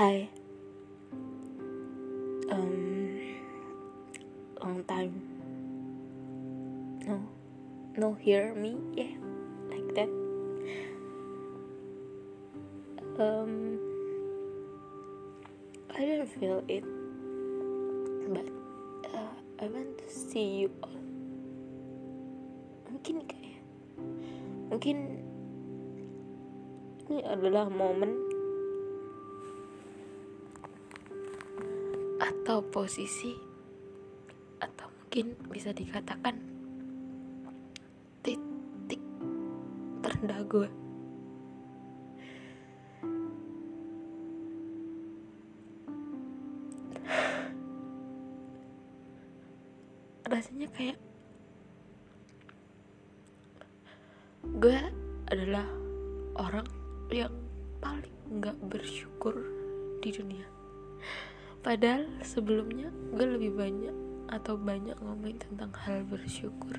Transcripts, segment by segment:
Hi. Um, long time. No, no, hear me, yeah, like that. Um, I don't feel it, but uh, I want to see you all. Mungkin kayak, mungkin ini adalah momen atau posisi atau mungkin bisa dikatakan titik terendah gue rasanya kayak gue adalah orang yang paling nggak bersyukur di dunia padahal sebelumnya gue lebih banyak atau banyak ngomongin tentang hal bersyukur.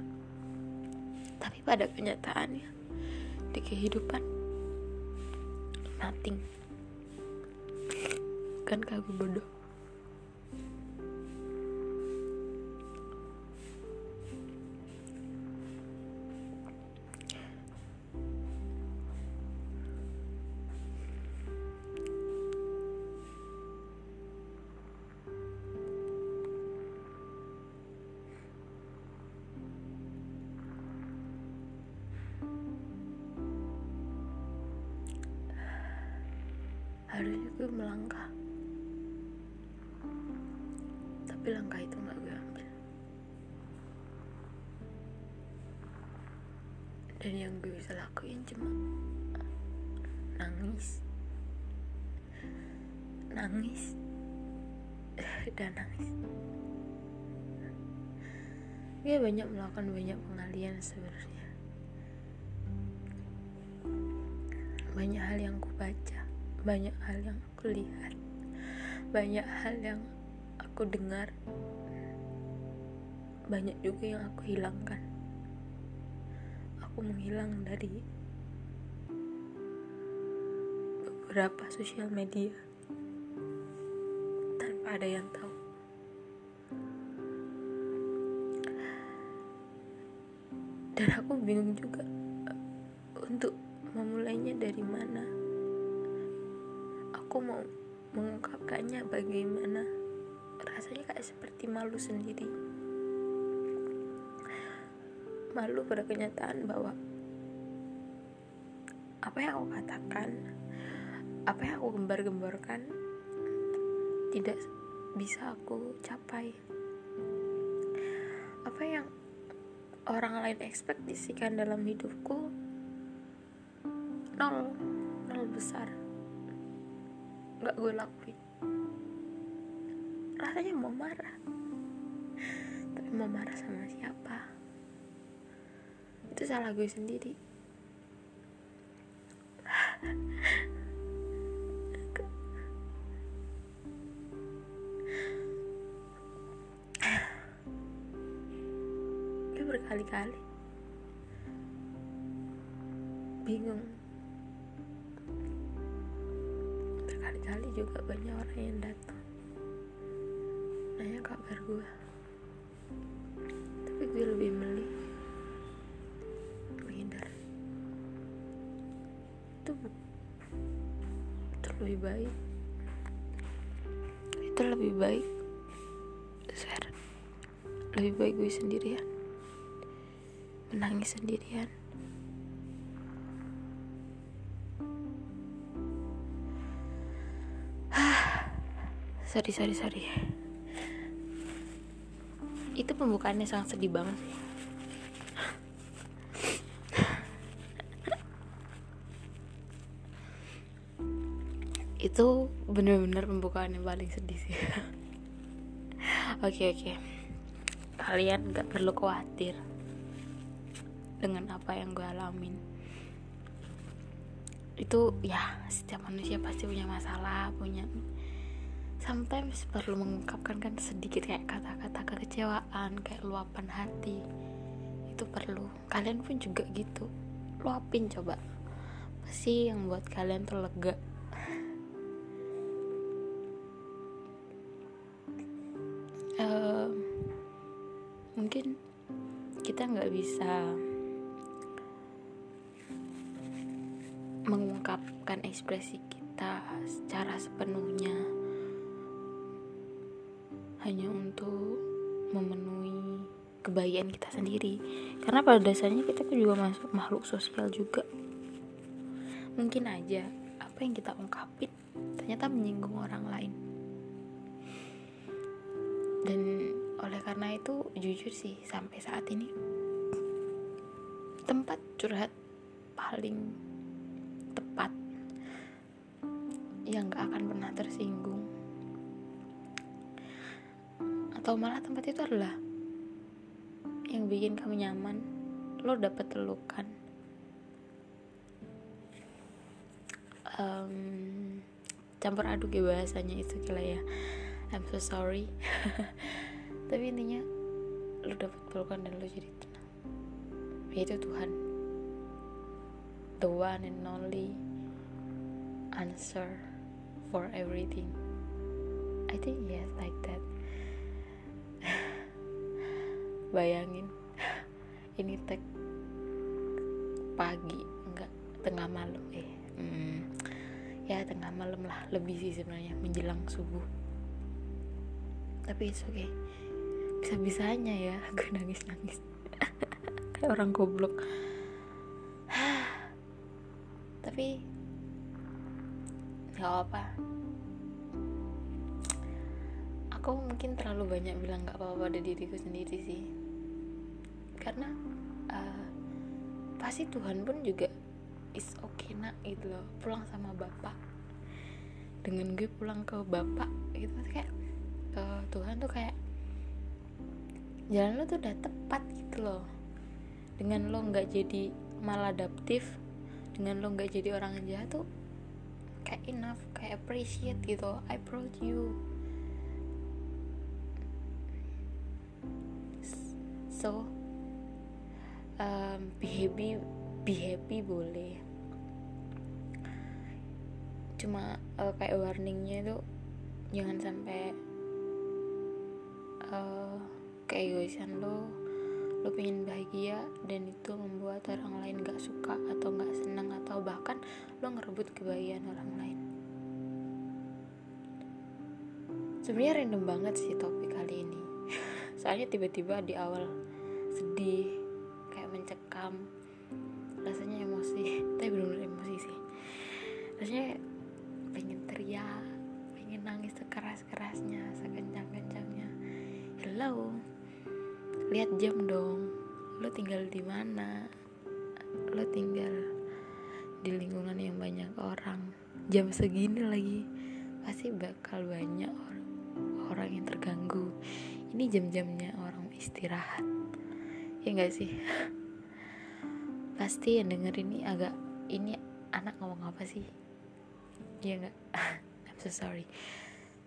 Tapi pada kenyataannya di kehidupan nothing. Kan kagum bodoh harusnya gue melangkah. Tapi langkah itu gak gue ambil. Dan yang gue bisa lakuin cuma nangis. Nangis. Dan nangis. Gue banyak melakukan banyak pengalian sebenarnya. Banyak hal yang ku baca banyak hal yang aku lihat banyak hal yang aku dengar banyak juga yang aku hilangkan. Aku menghilang dari beberapa sosial media tanpa ada yang tahu. Dan aku bingung juga untuk memulainya dari mana aku mau mengungkapkannya bagaimana rasanya kayak seperti malu sendiri. Malu pada kenyataan bahwa apa yang aku katakan apa yang aku gembar-gemborkan tidak bisa aku capai. Apa yang orang lain ekspektasikan dalam hidupku? Nol nol besar nggak gue lakuin. Rasanya mau marah. Tapi mau marah sama siapa? Itu salah gue sendiri. Gue berkali-kali. Bingung berkali-kali juga banyak orang yang datang. Nanya kabar gue tapi gue lebih milih menghindar. Itu itu lebih baik. Itu lebih baik. Share. Lebih baik gue sendirian. Menangis sendirian sorry sorry sorry. Itu pembukaannya sangat sedih banget. Sih itu bener-bener pembukaan paling sedih sih. Oke oke. Kalian gak perlu khawatir dengan apa yang gue alamin. Itu ya setiap manusia pasti punya masalah punya sometimes perlu mengungkapkan kan sedikit kayak kata-kata kekecewaan kayak luapan hati. Itu perlu. Kalian pun juga gitu. Luapin coba. Pasti yang buat kalian tuh lega? Eh, mungkin kita nggak bisa mengungkapkan ekspresi kita secara sepenuhnya hanya untuk memenuhi kebahagiaan kita sendiri. Karena pada dasarnya kita juga masuk makhluk sosial juga. Mungkin aja apa yang kita ungkapin ternyata menyinggung orang lain. Dan oleh karena itu jujur sih sampai saat ini tempat curhat paling tepat yang gak akan pernah tersinggung atau malah tempat itu adalah yang bikin kamu nyaman. Lo dapet telukan um, campur aduk ya bahasanya itu kira ya. I'm so sorry. Tapi intinya lo dapet pelukan dan lo jadi tenang. Yaitu Tuhan. The one and only answer for everything. I think yes like that bayangin. Ini tek pagi enggak tengah malam eh hmm, ya tengah malam lah lebih sih sebenarnya menjelang subuh. Tapi itu oke okay. bisa bisanya ya gue nangis nangis kayak orang goblok. Tapi nggak apa aku mungkin terlalu banyak bilang nggak apa-apa pada diriku sendiri sih karena uh, pasti Tuhan pun juga is okay nak gitu loh pulang sama bapak. Dengan gue pulang ke bapak gitu kayak uh, Tuhan tuh kayak jalan lo tuh udah tepat gitu loh. Dengan lo nggak jadi maladaptif dengan lo nggak jadi orang jahat tuh kayak enough kayak appreciate gitu I proud you. So um, be happy be happy boleh. Cuma uh, kayak warningnya itu jangan sampai uh, keegoisan lo. Lo pengen bahagia dan itu membuat orang lain gak suka atau gak senang atau bahkan lo ngerebut kebahagiaan orang lain. Sebenarnya random banget sih topik kali ini. Soalnya tiba-tiba di awal sedih mencekam rasanya emosi. Tapi benar-benar emosi sih. Rasanya pengen teriak pengen nangis sekeras-kerasnya sekencang-kencangnya. Hello lihat jam dong. Lo tinggal di mana? Lo tinggal di lingkungan yang banyak orang. Jam segini lagi. Pasti bakal banyak orang orang yang terganggu. Ini jam-jamnya orang istirahat. Ya enggak sih pasti yang denger ini agak ini anak ngomong apa sih? Ya nggak? I'm so sorry.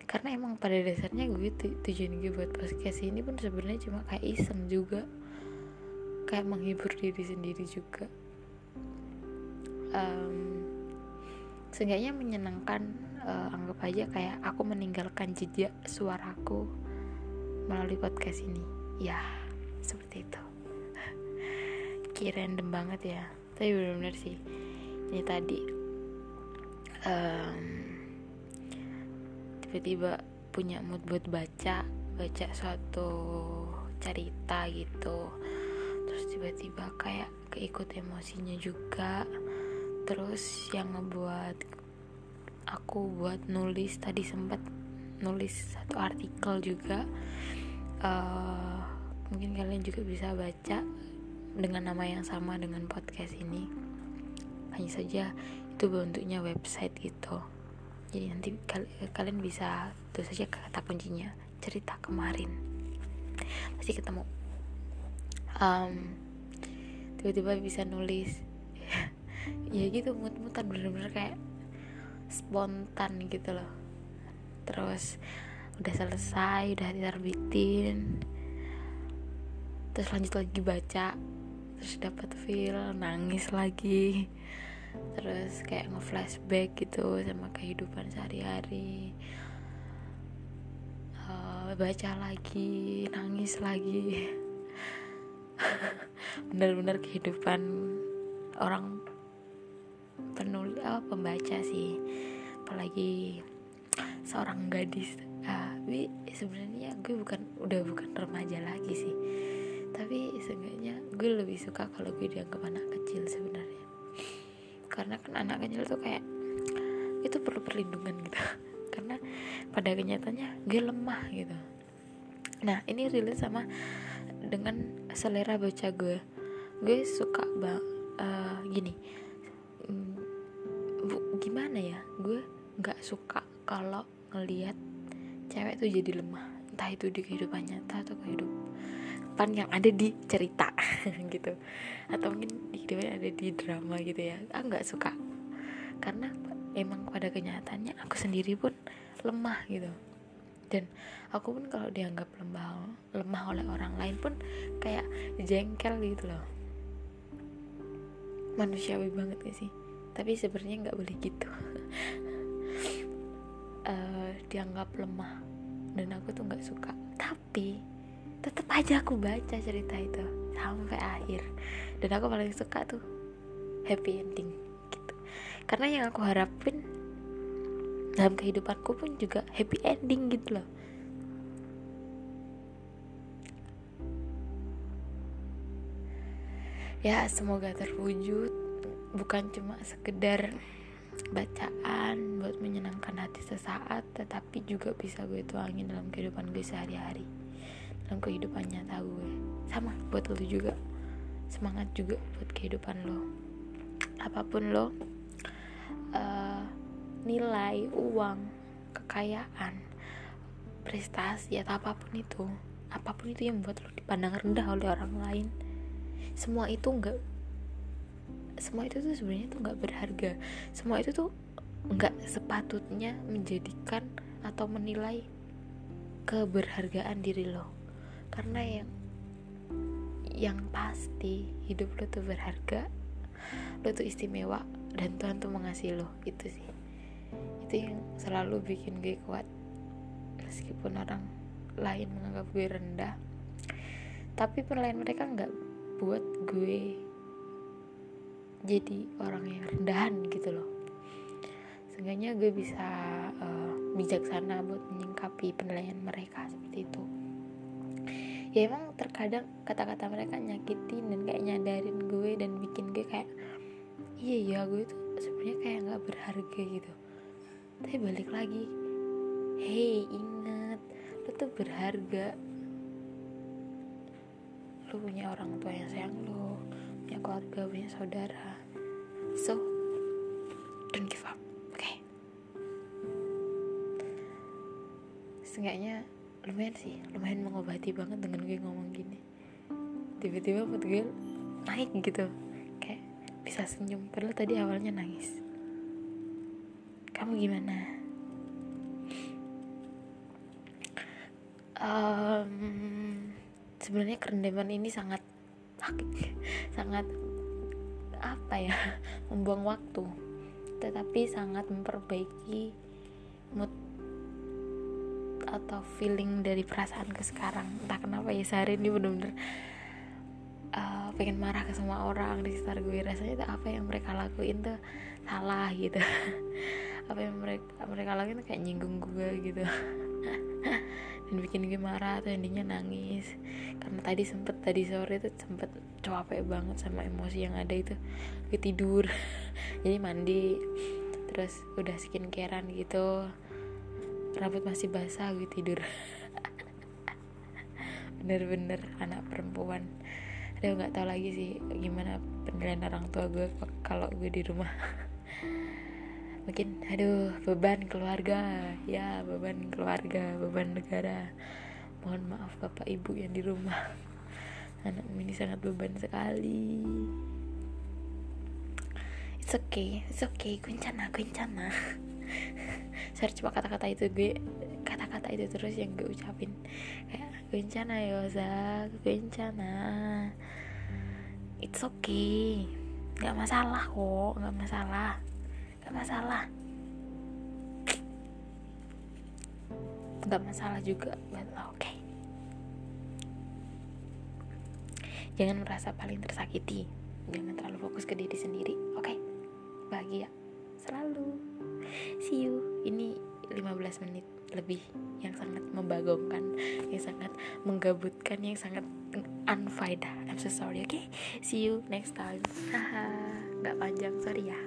Karena emang pada dasarnya gue tujuan gue buat podcast ini pun sebenarnya cuma kayak iseng juga. Kayak menghibur diri sendiri juga. Um, seenggaknya menyenangkan uh, anggap aja kayak aku meninggalkan jejak suaraku melalui podcast ini. Ya seperti itu kayak random banget ya. Tapi benar-benar sih. Ini tadi um, tiba-tiba punya mood buat baca baca suatu cerita gitu. Terus tiba-tiba kayak keikut emosinya juga. Terus yang ngebuat aku buat nulis tadi sempat nulis satu artikel juga. Uh, mungkin kalian juga bisa baca dengan nama yang sama dengan podcast ini. Hanya saja itu bentuknya website gitu. Jadi nanti kal kalian bisa tuh saja kata kuncinya cerita kemarin. Pasti ketemu. Um, tiba-tiba bisa nulis. Ya gitu mut-mutan bener-bener kayak spontan gitu loh. Terus udah selesai udah diterbitin terus lanjut lagi baca terus dapat feel nangis lagi. Terus kayak nge-flashback gitu sama kehidupan sehari-hari. Uh, baca lagi nangis lagi. Benar-benar kehidupan orang penulis oh, pembaca sih. Apalagi seorang gadis. Ah, tapi sebenarnya gue bukan udah bukan remaja lagi sih tapi seenggaknya gue lebih suka kalau gue dianggap anak kecil sebenarnya. Karena kan anak kecil tuh kayak itu perlu perlindungan gitu. Karena pada kenyataannya gue lemah gitu. Nah ini relate sama dengan selera baca gue. Gue suka bang uh, gini. Mm, bu, gimana ya? Gue nggak suka kalau ngelihat cewek tuh jadi lemah. Entah itu di kehidupan nyata atau kehidupan yang ada di cerita gitu. Atau mungkin di kehidupan ada di drama gitu ya. Ah nggak suka. Karena emang pada kenyataannya aku sendiri pun lemah gitu. Dan aku pun kalau dianggap lemah lemah oleh orang lain pun kayak jengkel gitu loh. Manusiawi banget gak sih? Tapi sebenarnya nggak boleh gitu. Uh, dianggap lemah. Dan aku tuh nggak suka. Tapi tetap aja aku baca cerita itu sampai akhir. Dan aku paling suka tuh happy ending gitu. Karena yang aku harapin dalam kehidupanku pun juga happy ending gitu loh. Ya semoga terwujud. Bukan cuma sekedar bacaan buat menyenangkan hati sesaat tetapi juga bisa gue tuangin dalam kehidupan gue sehari-hari dalam kehidupan nyata gue. Sama buat lo juga. Semangat juga buat kehidupan lo. Apa pun lo uh, nilai uang kekayaan prestasi atau apa pun itu apa pun itu yang buat lo dipandang rendah oleh orang lain semua itu enggak semua itu tuh sebenarnya tuh nggak berharga. Semua itu tuh nggak sepatutnya menjadikan atau menilai keberhargaan diri lo karena yang yang pasti hidup lo tuh berharga lo tuh istimewa dan Tuhan tuh mengasihi lo itu sih. Itu yang selalu bikin gue kuat. Meskipun orang lain menganggap gue rendah. Tapi penilaian mereka nggak buat gue jadi orang yang rendahan gitu loh. Seenggaknya gue bisa uh, bijaksana buat menyingkapi penilaian mereka seperti itu ya emang terkadang kata-kata mereka nyakitin dan kayak nyadarin gue dan bikin gue kayak iya ya gue tuh sebenarnya kayak nggak berharga gitu. Tapi balik lagi hey inget lo tuh berharga. Lo punya orang tua yang sayang lo punya keluarga punya saudara. So don't give up oke okay? seenggaknya lumayan sih lumayan mengobati banget dengan gue ngomong gini. Tiba-tiba mood gue naik gitu. Kayak bisa senyum padahal tadi awalnya nangis. Kamu gimana? Um, sebenarnya kerendaman ini sangat sangat apa ya? Membuang waktu tetapi sangat memperbaiki mood atau feeling dari perasaan ke sekarang. Entah kenapa ya sehari ini bener-bener uh, pengen marah ke semua orang di sekitar gue. Rasanya itu apa yang mereka lakuin tuh salah gitu. Apa yang mereka mereka lakuin tuh kayak nyinggung gue gitu. Dan bikin gue marah atau endingnya nangis. Karena tadi sempet tadi sore itu sempet capek banget sama emosi yang ada itu. Gue tidur. Jadi mandi. Terus udah skincarean gitu rambut masih basah gue tidur. Bener-bener anak perempuan. Ada nggak tahu lagi sih gimana penilaian orang tua gue kalau gue di rumah. Mungkin aduh beban keluarga. Ya beban keluarga beban negara. Mohon maaf bapak ibu yang di rumah. Anak ini sangat beban sekali. It's okay it's okay. Kuncana kuncana saya cuma kata-kata itu gue kata-kata itu terus yang gue ucapin. Kayak kuncana Yosa kuncana it's okay. Nggak masalah kok nggak masalah. Nggak masalah. Nggak masalah juga buat lo oke okay? jangan merasa paling tersakiti. Jangan terlalu fokus ke diri sendiri oke okay? bahagia selalu. See you. Ini 15 menit lebih yang sangat membagongkan yang sangat menggabutkan yang sangat unfaedah. I'm so sorry oke okay? see you next time. Haha nggak panjang sorry ya